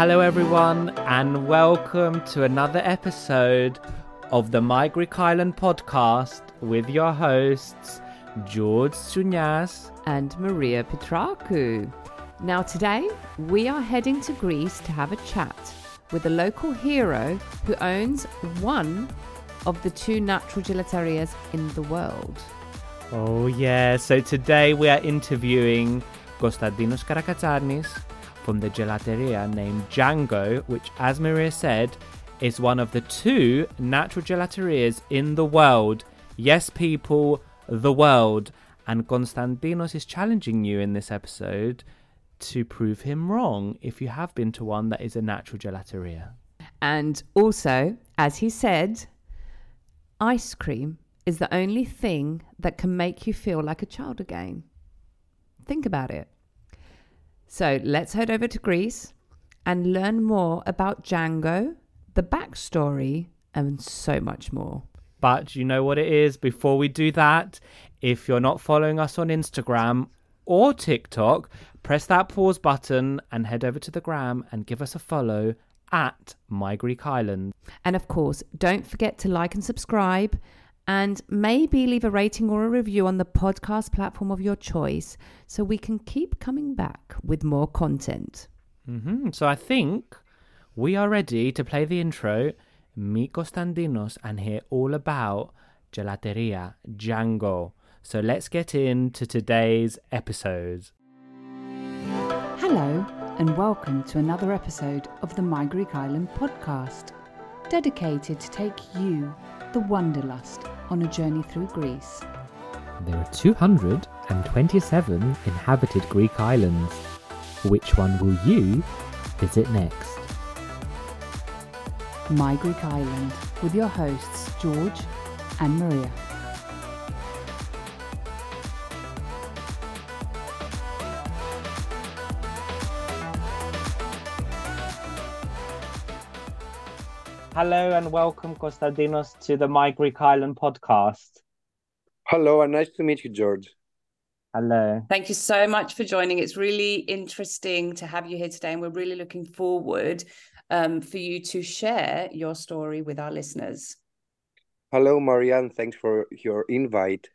Hello, everyone, and welcome to another episode of the My Greek Island podcast with your hosts, George Sunyas. and Maria Petraku. Now, today we are heading to Greece to have a chat with a local hero who owns one of the two natural gelaterias in the world. Oh, yeah, so today we are interviewing Konstantinos Karakatsanis from the gelateria named Django, which, as Maria said, is one of the two natural gelaterias in the world. Yes, people, the world. And Konstantinos is challenging you in this episode to prove him wrong if you have been to one that is a natural gelateria. And also, as he said, ice cream is the only thing that can make you feel like a child again. Think about it. So let's head over to Greece and learn more about Django, the backstory, and so much more. But you know what it is? Before we do that, if you're not following us on Instagram or TikTok, press that pause button and head over to the gram and give us a follow at My Greek Island. And of course, don't forget to like and subscribe and maybe leave a rating or a review on the podcast platform of your choice so we can keep coming back with more content. hmm So I think we are ready to play the intro, meet Konstantinos, and hear all about Gelateria Django. So let's get into today's episode. Hello, and welcome to another episode of the My Greek Island podcast, dedicated to take you, the Wanderlust, on a journey through Greece. There are 227 inhabited Greek islands. Which one will you visit next? My Greek Island, with your hosts George and Maria. Hello and welcome, Konstantinos, to the My Greek Island podcast. Hello, and nice to meet you, George. Hello. Thank you so much for joining. It's really interesting to have you here today, and we're really looking forward um, for you to share your story with our listeners. Hello, Marianne. Thanks for your invite.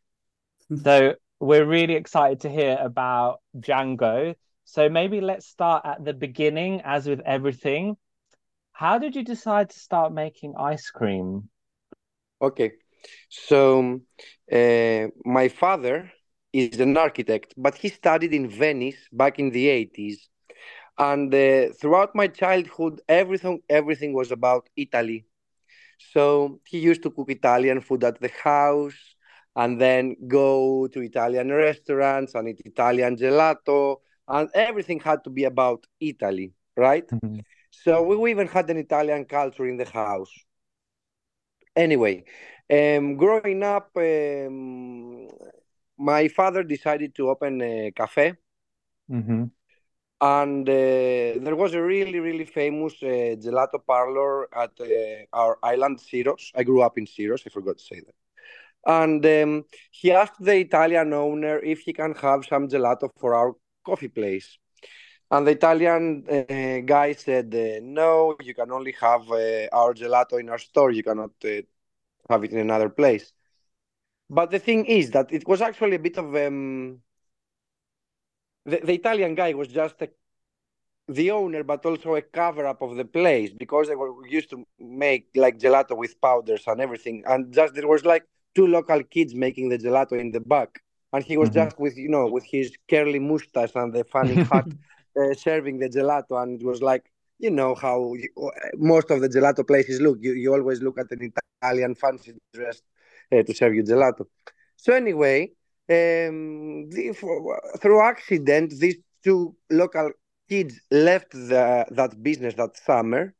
So we're really excited to hear about Django. So maybe let's start at the beginning, as with everything. How did you decide to start making ice cream? Okay, so uh, my father is an architect, but he studied in Venice back in the 80s. And uh, throughout my childhood, everything everything was about Italy. So he used to cook Italian food at the house and then go to Italian restaurants and eat Italian gelato, and everything had to be about Italy, right? So we even had an Italian culture in the house. Anyway, um, growing up, um, my father decided to open a cafe. Mm-hmm. and uh, there was a really really famous uh, gelato parlor at uh, our island Syros. I grew up in Syros. I forgot to say that. And um, he asked the Italian owner if he can have some gelato for our coffee place. And the Italian uh, guy said, uh, "No, you can only have uh, our gelato in our store. You cannot have it in another place." But the thing is that it was actually a bit of um, the, the Italian guy was just a, the owner, but also a cover up of the place because they were used to make like gelato with powders and everything. And just there was like two local kids making the gelato in the back. And he was mm-hmm. just with, you know, with his curly mustache and the funny hat uh, serving the gelato. And it was like, you know, how you, most of the gelato places look. You, you always look at an Italian fancy dress uh, to serve you gelato. So, anyway, um, the, for, through accident, these two local kids left the, that business that summer,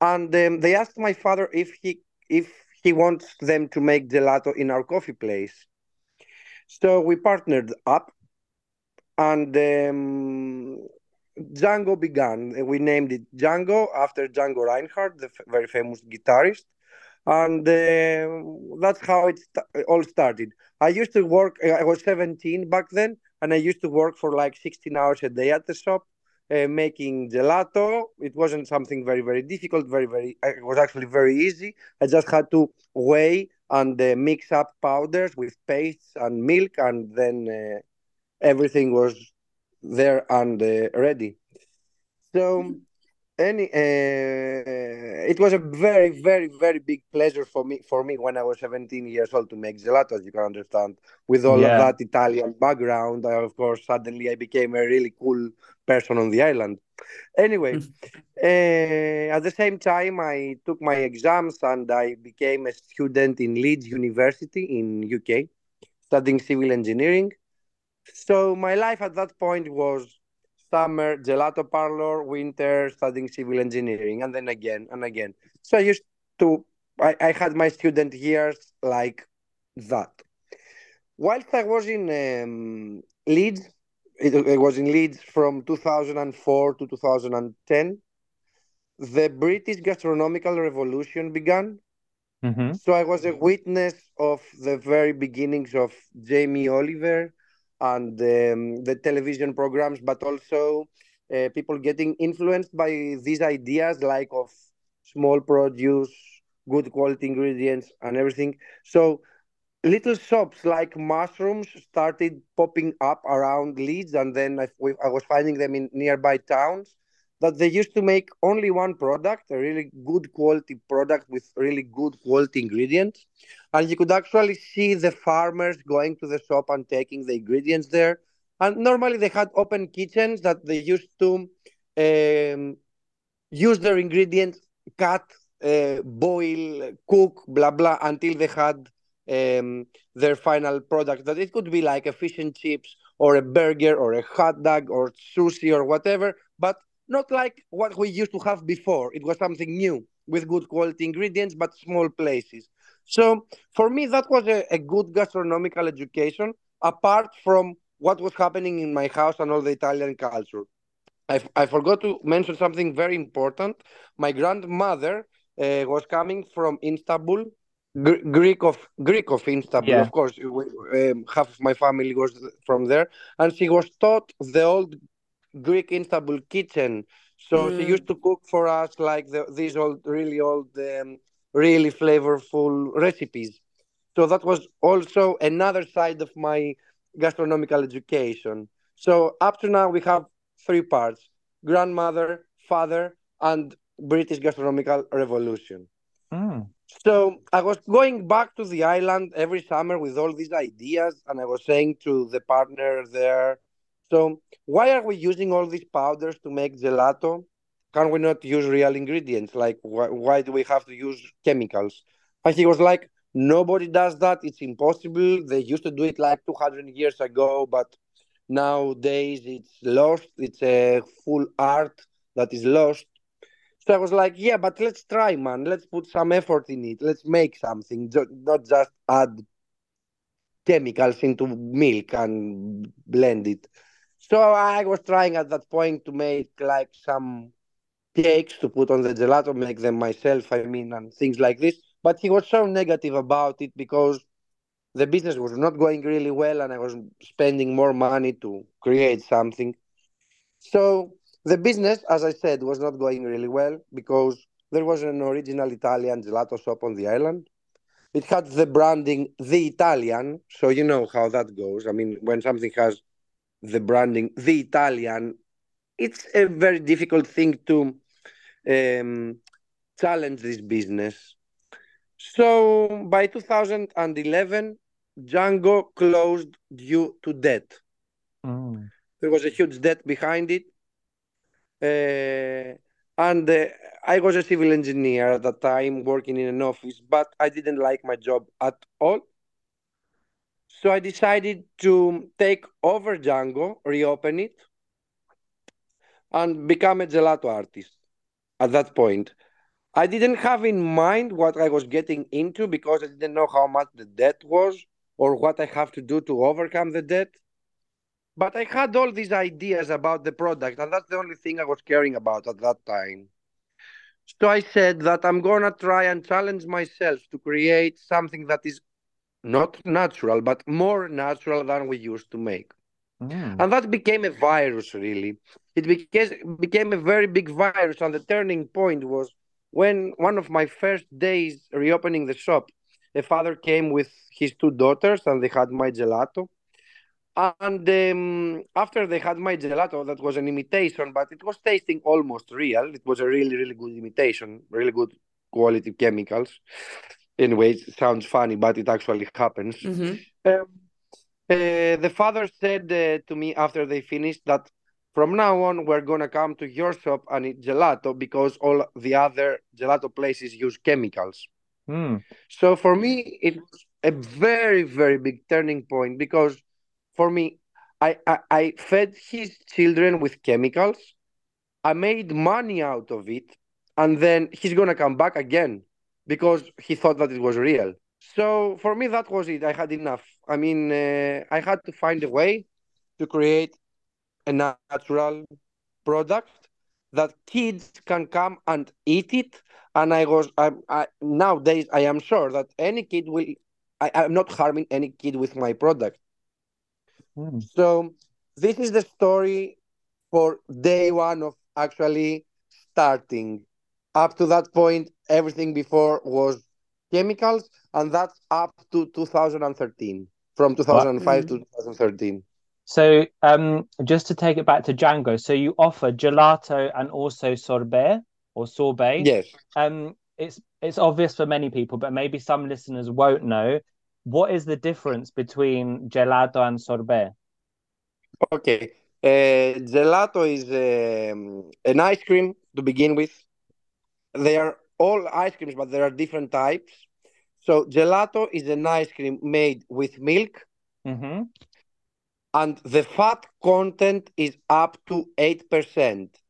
and um, they asked my father if he if he wants them to make gelato in our coffee place. So we partnered up, and um, Django began. We named it Django after Django Reinhardt, the very famous guitarist and uh, that's how it st- all started. I used to work. I was 17 back then, and I used to work for like 16 hours a day at the shop, uh, making gelato. It wasn't something very very difficult. Very very. It was actually very easy. I just had to weigh and uh, mix up powders with pastes and milk, and then uh, everything was there and uh, ready. So any uh, it was a very very very big pleasure for me for me when i was 17 years old to make gelato as you can understand. With all yeah. of that italian background I, of course suddenly i became a really cool person on the island. Anyway uh, at the same time i took my exams and i became a student in leeds university in uk studying civil engineering so my life at that point was summer, gelato parlor, winter, studying civil engineering, and then again and again. So I used to, I, I had my student years like that. Whilst I was in um, Leeds, it, it was in Leeds from 2004 to 2010, the British gastronomical revolution began. Mm-hmm. So I was a witness of the very beginnings of Jamie Oliver, and um, the television programs, but also uh, people getting influenced by these ideas like of small produce, good quality ingredients, and everything. So little shops like mushrooms started popping up around Leeds, and then I, I was finding them in nearby towns that they used to make only one product, a really good quality product with really good quality ingredients. And you could actually see the farmers going to the shop and taking the ingredients there. And normally they had open kitchens that they used to um, use their ingredients, cut, uh, boil, cook, blah, blah, until they had um, their final product. That it could be like a fish and chips or a burger or a hot dog or sushi or whatever. But not like what we used to have before. It was something new with good quality ingredients, but small places. So for me, that was a, a good gastronomical education, apart from what was happening in my house and all the Italian culture. I, I forgot to mention something very important. My grandmother uh, was coming from Istanbul, Gr- Greek of Greek of Istanbul. Yeah. Of course, um, half of my family was from there, and she was taught the old Greek Istanbul kitchen. So mm. she used to cook for us like the, these old, really old, um, really flavorful recipes. So that was also another side of my gastronomical education. So up to now we have three parts: grandmother, father, and British gastronomical revolution. Mm. So I was going back to the island every summer with all these ideas, and I was saying to the partner there, so why are we using all these powders to make gelato? Can we not use real ingredients? Like why, why do we have to use chemicals? And he was like, nobody does that. It's impossible. They used to do it like 200 years ago, but nowadays it's lost. It's a full art that is lost. So I was like, yeah, but let's try, man. Let's put some effort in it. Let's make something, not just add chemicals into milk and blend it. So I was trying at that point to make like some cakes to put on the gelato, make them myself, I mean, and things like this. But he was so negative about it because the business was not going really well and I was spending more money to create something. So the business, as I said, was not going really well because there was an original Italian gelato shop on the island. It had the branding The Italian, so you know how that goes. I mean, when something has the branding The Italian, it's a very difficult thing to um, challenge this business. So by 2011, Django closed due to debt. Mm. There was a huge debt behind it. Uh, and uh, I was a civil engineer at that time, working in an office, but I didn't like my job at all. So I decided to take over Django, reopen it, and become a gelato artist at that point. I didn't have in mind what I was getting into because I didn't know how much the debt was or what I have to do to overcome the debt. But I had all these ideas about the product, and that's the only thing I was caring about at that time. So I said that I'm going to try and challenge myself to create something that is not natural, but more natural than we used to make. Mm. And that became a virus, really. It became, became a very big virus. And the turning point was when one of my first days reopening the shop, a father came with his two daughters and they had my gelato. And um, after they had my gelato, that was an imitation, but it was tasting almost real. It was a really, really good imitation, really good quality chemicals. Anyway, it sounds funny, but it actually happens. Mm-hmm. Um, uh, the father said uh, to me after they finished that from now on we're gonna come to your shop and eat gelato because all the other gelato places use chemicals. Mm. So for me, it was a very, very big turning point because for me, I, I, I fed his children with chemicals. I made money out of it, and then he's gonna come back again because he thought that it was real. So for me, that was it. I had enough. I mean, uh, I had to find a way to create a natural product that kids can come and eat it. And I was, I, I, nowadays, I am sure that any kid will, I, I'm not harming any kid with my product. Mm. So this is the story for day one of actually starting. Up to that point, everything before was chemicals, and that's up to 2013, from 2005 to 2013. So, um, just to take it back to Django, so you offer gelato and also sorbet or sorbet. Yes. Um, it's it's obvious for many people, but maybe some listeners won't know. What is the difference between gelato and sorbet? Okay. Uh, gelato is um, an ice cream to begin with. They are all ice creams, but there are different types. So gelato is an ice cream made with milk, Mm-hmm. and the fat content is up to eight percent.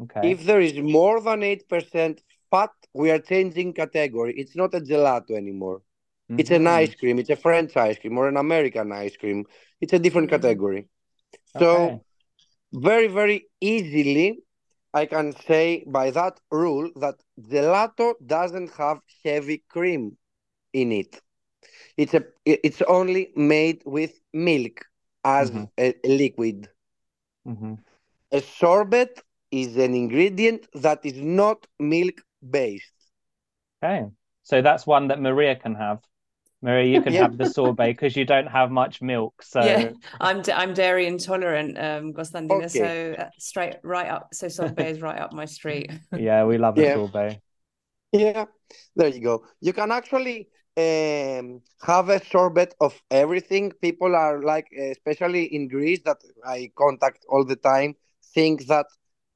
Okay. If there is more than 8% fat, we are changing category. It's not a gelato anymore. It's an Mhm. ice cream. It's a French ice cream or an American ice cream. It's a different Mhm. category. So, Okay. very, very easily, I can say by that rule that gelato doesn't have heavy cream in it. It's a it's only made with milk as Mhm. a, a liquid. Mhm. A sorbet is an ingredient that is not milk based. Okay. So that's one that Maria can have. Maria, you can Yeah. have the sorbet because you don't have much milk. So Yeah, I'm d- I'm dairy intolerant, um, Gostandina, Okay. so uh, straight right up. So sorbet is right up my street. yeah, we love a Yeah. sorbet. Yeah, there you go. You can actually um, have a sorbet of everything. People are like, especially in Greece, that I contact all the time, think that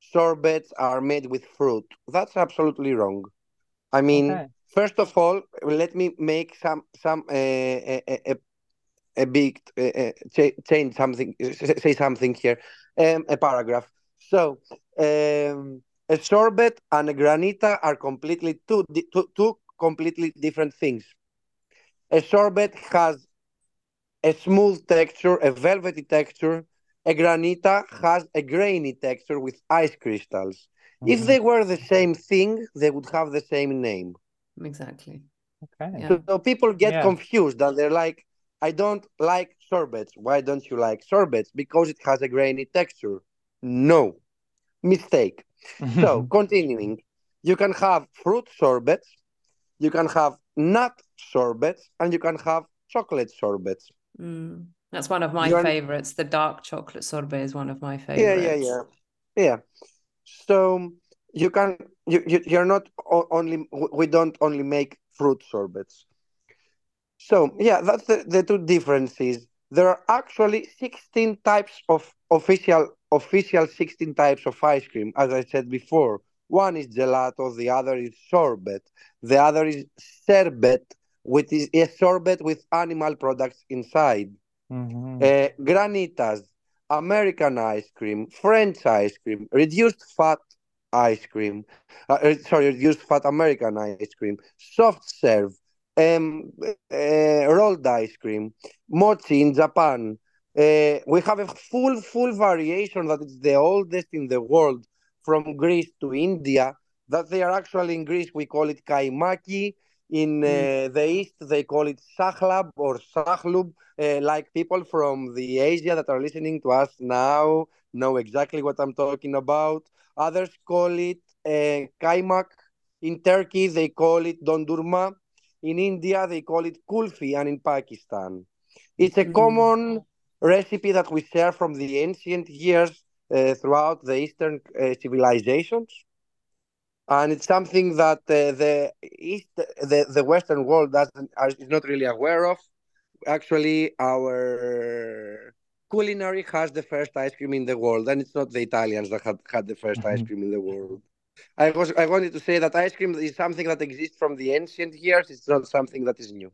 sorbets are made with fruit. That's absolutely wrong. I mean, Okay. First of all, let me make some some uh, a, a, a big uh, uh, change something, say something here, um, a paragraph. So, um, a sorbet and a granita are completely two, two, two completely different things. A sorbet has a smooth texture, a velvety texture. a granita has a grainy texture with ice crystals. If Mhm. they were the same thing, they would have the same name. Exactly. Okay. Yeah. So, so people get Yeah. confused and they're like, I don't like sorbets. Why don't you like sorbets? Because it has a grainy texture. No, mistake. So, continuing, you can have fruit sorbets, you can have nut sorbets, and you can have chocolate sorbets. Mm. That's one of my You're- favorites. The dark chocolate sorbet is one of my favorites. Yeah, favorites. yeah, yeah, yeah. So you can you, you you're not only we don't only make fruit sorbets. So yeah, that's the, the two differences. There are actually 16 types of official official 16 types of ice cream, as I said before. One is gelato, the other is sorbet, the other is sherbet, which is a sorbet with animal products inside. Mhm. Uh, granitas, American ice cream, French ice cream, reduced fat ice cream, uh, uh, sorry, reduced fat American ice cream, soft serve, um, uh, rolled ice cream, mochi in Japan. Uh, we have a full, full variation that is the oldest in the world from Greece to India. That they are actually in Greece, we call it kaimaki. In uh, the East, they call it sahlab or sahlub. Uh, like people from the Asia that are listening to us now know exactly what I'm talking about. Others call it uh, kaimak. In Turkey, they call it dondurma. In India, they call it kulfi, and in Pakistan, it's a Mm. common recipe that we share from the ancient years uh, throughout the Eastern uh, civilizations and it's something that uh, the east the, the western world doesn't is not really aware of actually our culinary has the first ice cream in the world and it's not the italians that had, had the 1st ice Mhm. cream in the world i was i wanted to say that ice cream is something that exists from the ancient years it's not something that is new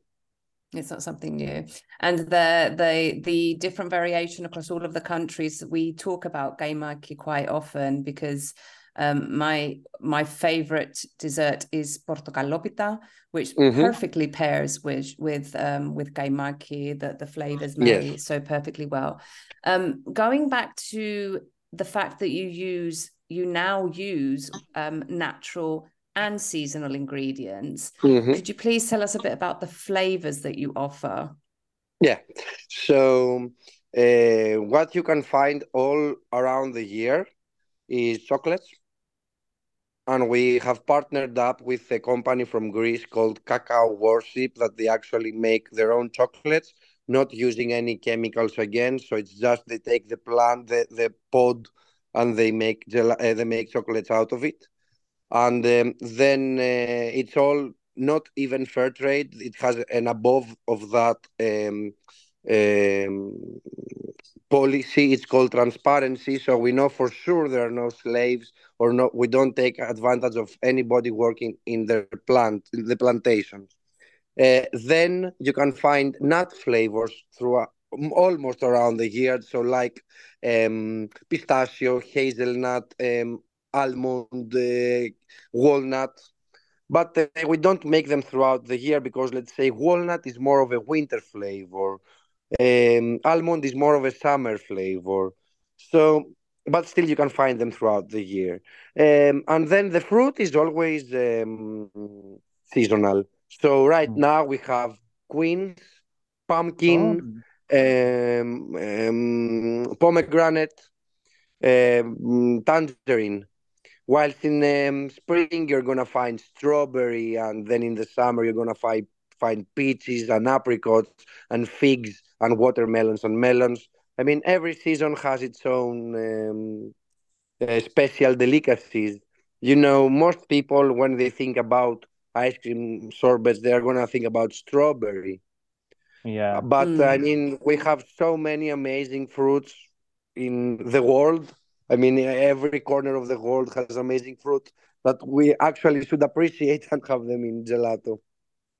It's not something new. And the the the different variation across all of the countries, we talk about gaimaki quite often because um, my my favorite dessert is portokalopita, which Mhm. perfectly pairs with with um, with gaimaki. That the flavors marry Yes. so perfectly well. Um, going back to the fact that you use you now use um, natural and seasonal ingredients. Mhm. Could you please tell us a bit about the flavors that you offer? Yeah. So uh, what you can find all around the year is chocolates. And we have partnered up with a company from Greece called Cacao Worship that they actually make their own chocolates, not using any chemicals again. So it's just they take the plant, the, the pod, and they make gel- uh, they make chocolates out of it. And um, then uh, it's all not even fair trade. It has an above of that um, um, policy. It's called transparency. So we know for sure there are no slaves or no. We don't take advantage of anybody working in the plant in the plantations. Uh, then you can find nut flavors through almost around the year. So like um, pistachio, hazelnut, um, almond, uh, walnut. But uh, we don't make them throughout the year because let's say walnut is more of a winter flavor. Um, almond is more of a summer flavor. So, but still you can find them throughout the year. Um, and then the fruit is always um, seasonal. So right Mm. now we have quince, pumpkin, um, um, pomegranate, um, tangerine. Whilst in um, spring you're gonna find strawberry, and then in the summer you're gonna find find peaches and apricots and figs and watermelons and melons. I mean, every season has its own um, uh, special delicacies. You know, most people when they think about ice cream sorbets, they are gonna think about strawberry. Yeah. But Mm. I mean, we have so many amazing fruits in the world. I mean, every corner of the world has amazing fruit that we actually should appreciate and have them in gelato.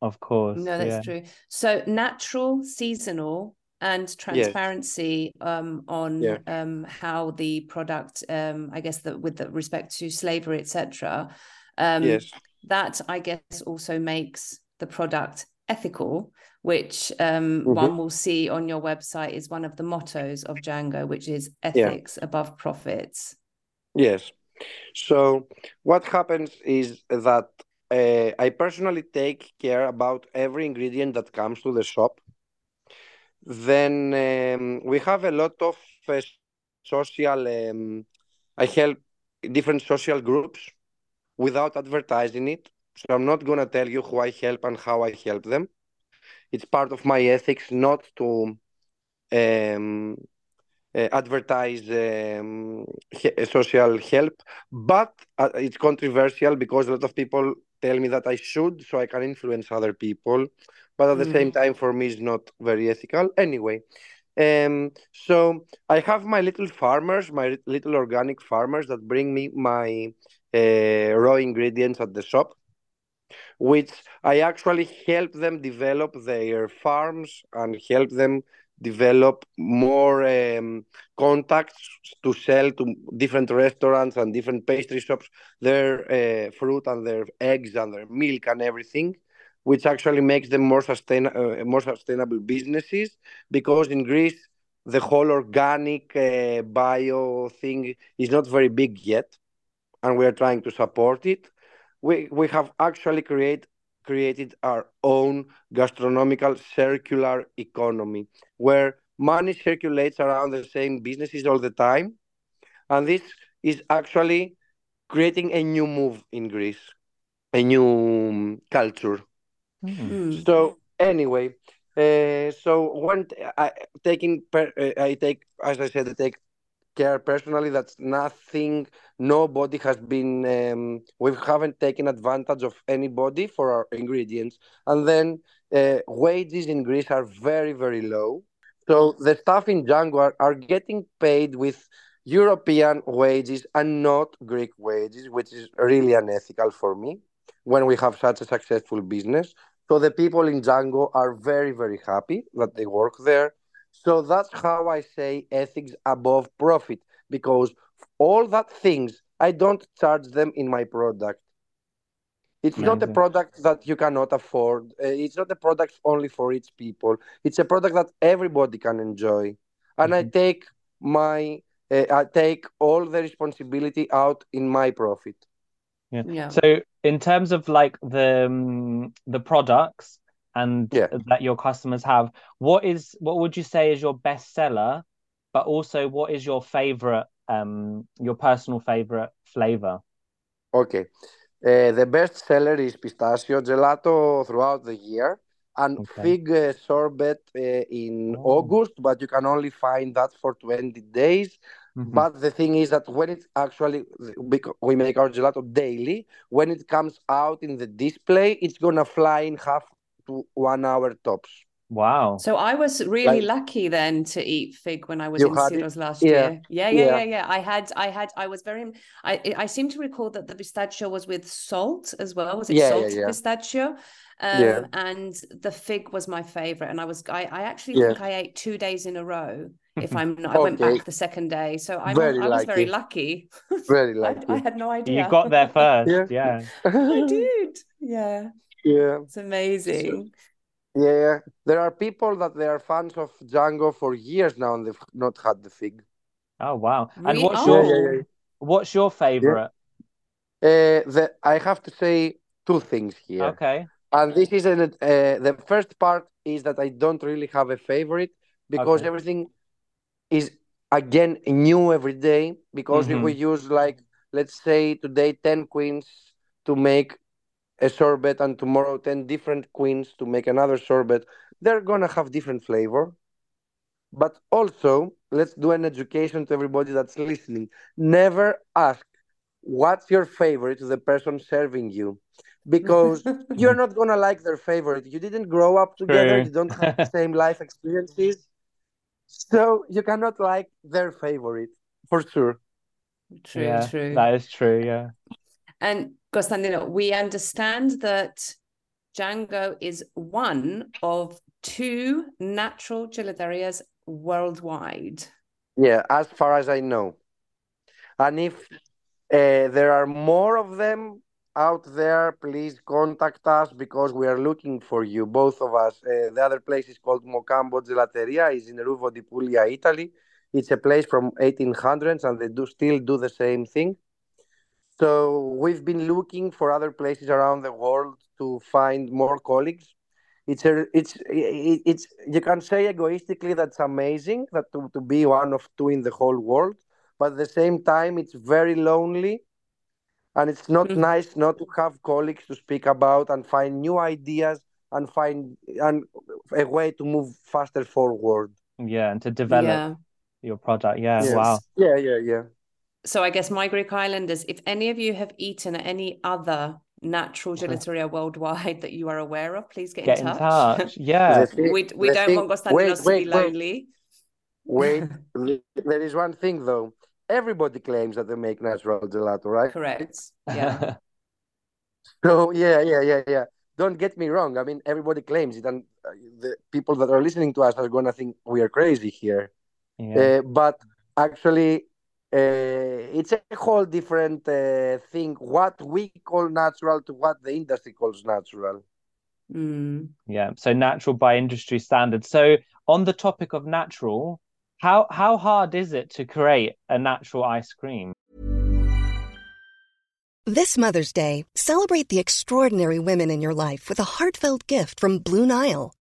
Of course. No, that's yeah. true. So natural, seasonal, and transparency um, on Yeah. um, how the product, um, I guess that with the respect to slavery, etc. Um, yes. That I guess also makes the product ethical, which um, Mhm. one will see on your website is one of the mottos of Django, which is ethics above profits. Yes. So what happens is that uh, I personally take care about every ingredient that comes to the shop. Then um, we have a lot of uh, social. Um, I help different social groups without advertising it. So I'm not gonna tell you who I help and how I help them. It's part of my ethics not to um, uh, advertise um, he- social help, but uh, it's controversial because a lot of people tell me that I should, so I can influence other people. But at the same time, for me, it's not very ethical. Anyway, um, so I have my little farmers, my little organic farmers that bring me my uh, raw ingredients at the shop which I actually help them develop their farms and help them develop more um, contacts to sell to different restaurants and different pastry shops their uh, fruit and their eggs and their milk and everything which actually makes them more sustain uh, more sustainable businesses because in Greece the whole organic uh, bio thing is not very big yet and we are trying to support it. We we have actually create created our own gastronomical circular economy where money circulates around the same businesses all the time. And this is actually creating a new move in greece a new um, culture. Mm. so anyway uh, so when t- I taking per, uh, I take as I said I take care personally that's nothing nobody has been um, we haven't taken advantage of anybody for our ingredients. And then uh, wages in Greece are very very low. So the staff in Django are, are getting paid with European wages and not Greek wages which is really unethical for me when we have such a successful business. So the people in Django are very, very happy that they work there. So that's how I say ethics above profit because all that things I don't charge them in my product. It's not a product that you cannot afford. Uh, it's not a product only for rich people. It's a product that everybody can enjoy. And I take my uh, I take all the responsibility out in my profit. Yeah. Yeah. So in terms of like the um, the products and Yeah. that your customers have, what is what would you say is your best seller, but also what is your favorite um your personal favorite flavor? Okay. Uh, the best seller is pistachio gelato throughout the year and Okay. fig uh, sorbet uh, in Oh. August, but you can only find that for 20 days. Mhm. But the thing is that when it actually, we make our gelato daily, when it comes out in the display, it's gonna fly in half to one hour tops. Wow. So I was really Like- lucky then to eat fig when I was in had? Syros last Yeah. year. Yeah, yeah, Yeah. yeah, yeah. I had, I had, I was very. I, I seem to recall that the pistachio was with salt as well. Was it Yeah, yeah, salted yeah. pistachio? Um, Yeah. and the fig was my favorite. And I was, I, I actually Yeah. think I ate two days in a row. If I'm not, I went back the second day. So I'm, Very I was very lucky. lucky. I, lucky. I had no idea. You got there first. Yeah. Yeah. I did. Yeah, yeah. it's amazing. Yeah. There are people that they are fans of Django for years now and they've not had the fig. Oh wow. And Re- what's oh. your Yeah, yeah, yeah. what's your favorite? Uh, the, I have to say two things here. Okay. And this is an, uh, the first part is that I don't really have a favorite because Okay. everything is again new every day. Because if Mhm. we use like let's say today ten queens to make a sorbet and tomorrow ten different queens to make another sorbet, they're gonna have different flavor. But also, let's do an education to everybody that's listening. Never ask what's your favorite to the person serving you because you're not gonna like their favorite. You didn't grow up together, True. you don't have the same life experiences. So you cannot like their favorite for sure. True, Yeah, true. that is true. Yeah. And Costantino, we understand that Django is one of two natural gelaterias worldwide. Yeah, as far as I know. And if uh, there are more of them, out there, please contact us because we are looking for you, both of us. Uh, the other place is called Mocambo Gelateria, is in Ruvo di Puglia, Italy. It's a place from 1800s, and they do still do the same thing. So we've been looking for other places around the world to find more colleagues. It's a, it's, it's, you can say egoistically that's amazing that to, to be one of two in the whole world, but at the same time, it's very lonely and it's not mm-hmm. nice not to have colleagues to speak about and find new ideas and find and a way to move faster forward yeah and to develop yeah. your product yeah yes. wow yeah yeah yeah so i guess my greek islanders if any of you have eaten any other natural gelateria worldwide that you are aware of please get, get in, touch. touch. yeah we, we don't thing, want Konstantinos to be lonely wait there is one thing though everybody claims that they make natural gelato, right? Correct. Yeah. so yeah, yeah, yeah, yeah. Don't get me wrong. I mean, everybody claims it, and uh, the people that are listening to us are going to think we are crazy here. Yeah. Uh, but actually, it's a whole different uh, thing. What we call natural to what the industry calls natural. Mm. Yeah. So natural by industry standards. So on the topic of natural, how how hard is it to create a natural ice cream? This Mother's Day, celebrate the extraordinary women in your life with a heartfelt gift from Blue Nile.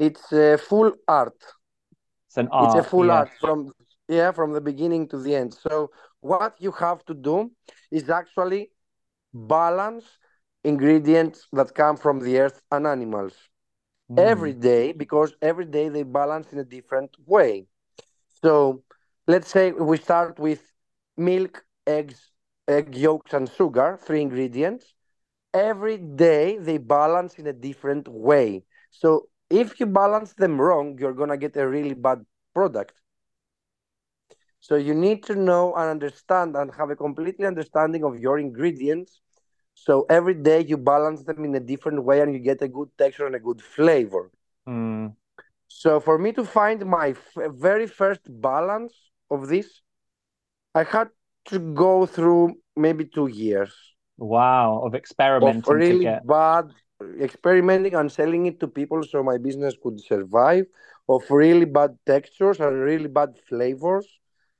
It's a full art. It's an art. It's a full yeah. art from yeah, from the beginning to the end. So what you have to do is actually balance ingredients that come from the earth and animals mm. every day because every day they balance in a different way. So let's say we start with milk, eggs, egg yolks, and sugar, three ingredients. Every day they balance in a different way. So if you balance them wrong, you're gonna get a really bad product. So you need to know and understand and have a completely understanding of your ingredients so every day you balance them in a different way and you get a good texture and a good flavor. Mm. So for me to find my f- very first balance of this, I had to go through maybe two years. Wow, of experimenting. Of really get... bad experimenting and selling it to people so my business could survive. Of really bad textures and really bad flavors,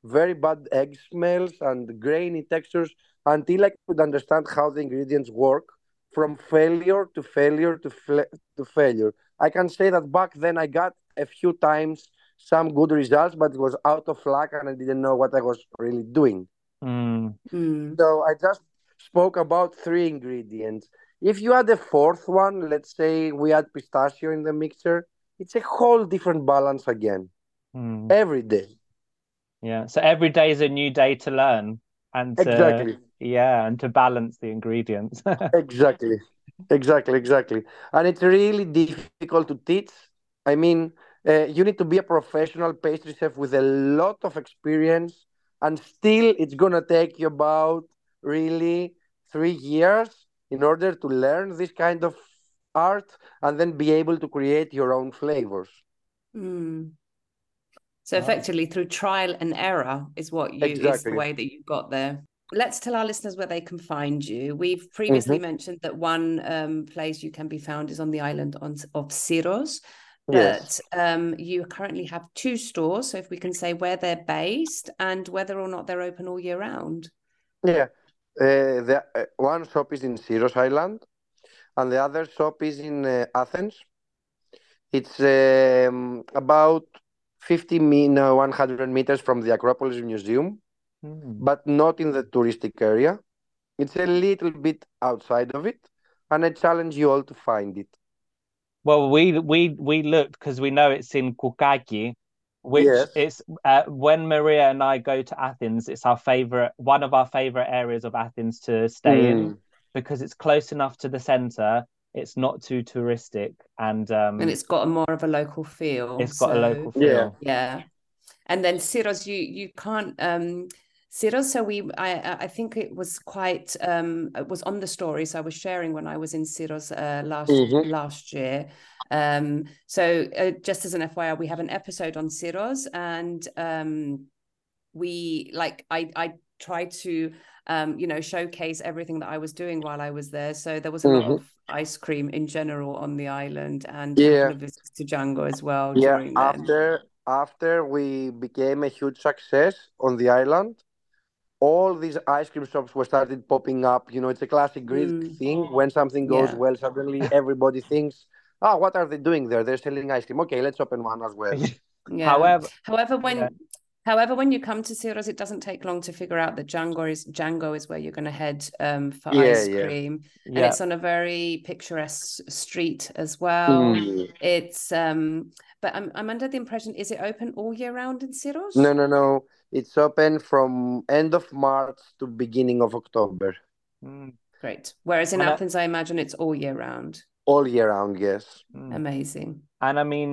very bad egg smells and grainy textures until I could understand how the ingredients work from failure to failure to, fla- to failure. I can say that back then I got a few times some good results, but it was out of luck and I didn't know what I was really doing. Mm. Mm. So I just spoke about three ingredients. If you add the fourth one, let's say we add pistachio in the mixer, it's a whole different balance again mm. every day. Yeah. So every day is a new day to learn and to, exactly yeah and to balance the ingredients exactly exactly exactly and it's really difficult to teach i mean uh, you need to be a professional pastry chef with a lot of experience and still it's going to take you about really three years in order to learn this kind of art and then be able to create your own flavors mm. So effectively, through trial and error is what you exactly. is the way that you got there. Let's tell our listeners where they can find you. We've previously mm-hmm. mentioned that one um, place you can be found is on the island on, of Syros, but yes. um, you currently have two stores. So if we can say where they're based and whether or not they're open all year round. Yeah, uh, the, uh, one shop is in Syros Island, and the other shop is in uh, Athens. It's um, about 50 me- no, 100 meters from the Acropolis Museum, Hmm. but not in the touristic area. It's a little bit outside of it, and I challenge you all to find it. Well, we we we looked because we know it's in Koukaki, which Yes. it's uh, when Maria and I go to Athens, it's our favorite, one of our favorite areas of Athens to stay in Mm. because it's close enough to the center. It's not too touristic, and um, and it's got a more of a local feel. it's got a local feel. Yeah. Yeah, and then Syros, you you can't um Syros. So we, I I I think it was quite um it was on the stories I was sharing when I was in Syros uh, last Mhm. last year. Um, so uh, just as an FYI, we have an episode on Syros, and um, we like I I tried to um you know showcase everything that I was doing while I was there. So there was a lot Mhm. of ice cream in general on the island, and Yeah. visits to Django as well Yeah, after after we became a huge success on the island, all these ice cream shops were started popping up. You know, it's a classic Greek Mm. thing. When something goes Yeah. well, suddenly everybody thinks, "Oh, what are they doing there? They're selling ice cream. Okay, let's open one as well." Yeah. However, However, when Yeah. however when you come to Syros, it doesn't take long to figure out that Django is Django is where you're going to head um, for Yeah, ice yeah. cream, and yeah, it's on a very picturesque street as well. Mm. It's um, but I'm I'm under the impression is it open all year round in Syros? No, no, no. It's open from end of March to beginning of October, Mm, Great. Whereas in And I- Athens, I imagine it's all year round. All year round. Yes. mm. Amazing. And I mean,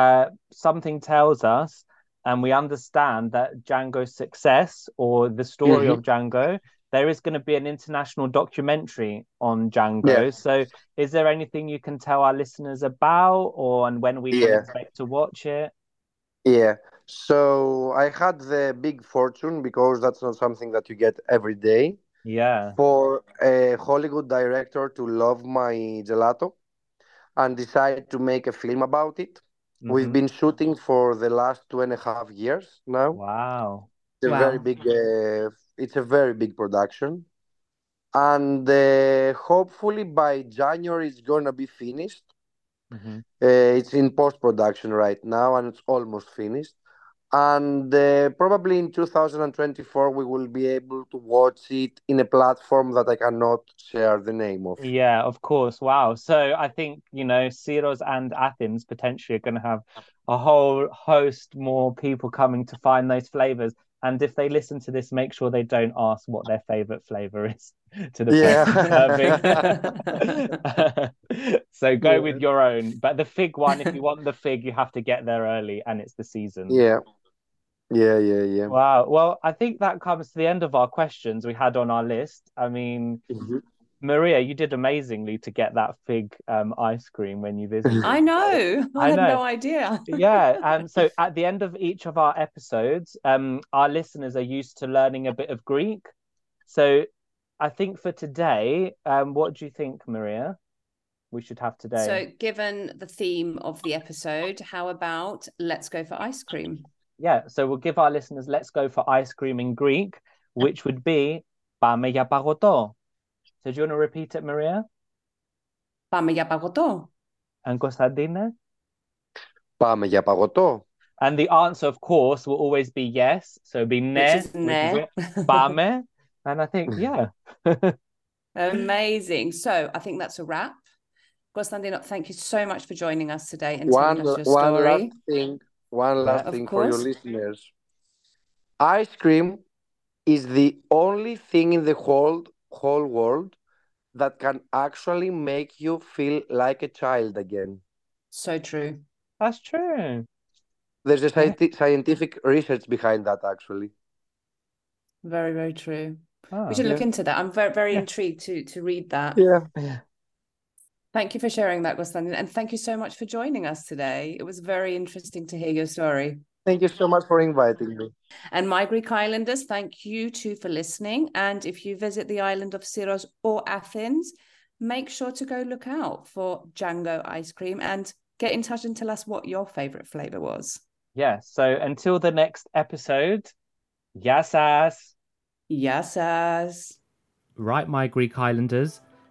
uh, something tells us, and we understand that Django's success or the story Mhm. of Django, there is going to be an international documentary on Django. Yeah. So, is there anything you can tell our listeners about, or and when we can Yeah. expect to watch it? Yeah. So I had the big fortune because that's not something that you get every day. Yeah. for a Hollywood director to love my gelato and decided to make a film about it. We've Mhm. been shooting for the last two and a half years now. Wow. It's a very big, uh, it's a very big production, and uh, hopefully by January it's gonna be finished. Mhm. Uh, it's in post production right now, and it's almost finished. And uh, probably in 2024 we will be able to watch it in a platform that I cannot share the name of. Yeah, of course. Wow. So I think, you know, Syros and Athens potentially are going to have a whole host more people coming to find those flavors. And if they listen to this, make sure they don't ask what their favorite flavor is to the person serving. so go Yeah. with your own. But the fig one, if you want the fig, you have to get there early and it's the season. Yeah, yeah, yeah, yeah. Wow. Well, I think that comes to the end of our questions we had on our list. I mean, Mhm. Maria, you did amazingly to get that fig um, ice cream when you visited. I know. I, I had know. no idea. yeah. Um, so at the end of each of our episodes, um, our listeners are used to learning a bit of Greek. So I think for today, um, what do you think, Maria? We should have today. So, given the theme of the episode, how about let's go for ice cream? Yeah, so we'll give our listeners let's go for ice cream in Greek, which would be Πάμε για παγωτό. So do you want to repeat it, Maria? Πάμε για παγωτό. And Constantine? Πάμε για παγωτό. And the answer, of course, will always be yes. So it'd be ne, Which is which ne. is Πάμε. And I think, yeah. Amazing. So, I think that's a wrap. Constantino, thank you so much for joining us today and One, telling us your one story. last thing, one last Of thing for your listeners. Ice cream is the only thing in the whole whole world that can actually make you feel like a child again. So true. That's true. There's a scienti- scientific research behind that, actually. Very, very true. Oh. We ah, should look into that. I'm very, very Yeah. intrigued to to read that. Yeah. Thank you for sharing that, Constantino, and thank you so much for joining us today. It was very interesting to hear your story. Thank you so much for inviting me. And my Greek Islanders, thank you too for listening. And if you visit the island of Syros or Athens, make sure to go look out for Django ice cream and get in touch and tell us what your favorite flavor was. Yeah. So until the next episode, Yassas. Yassas. Right, my Greek Islanders.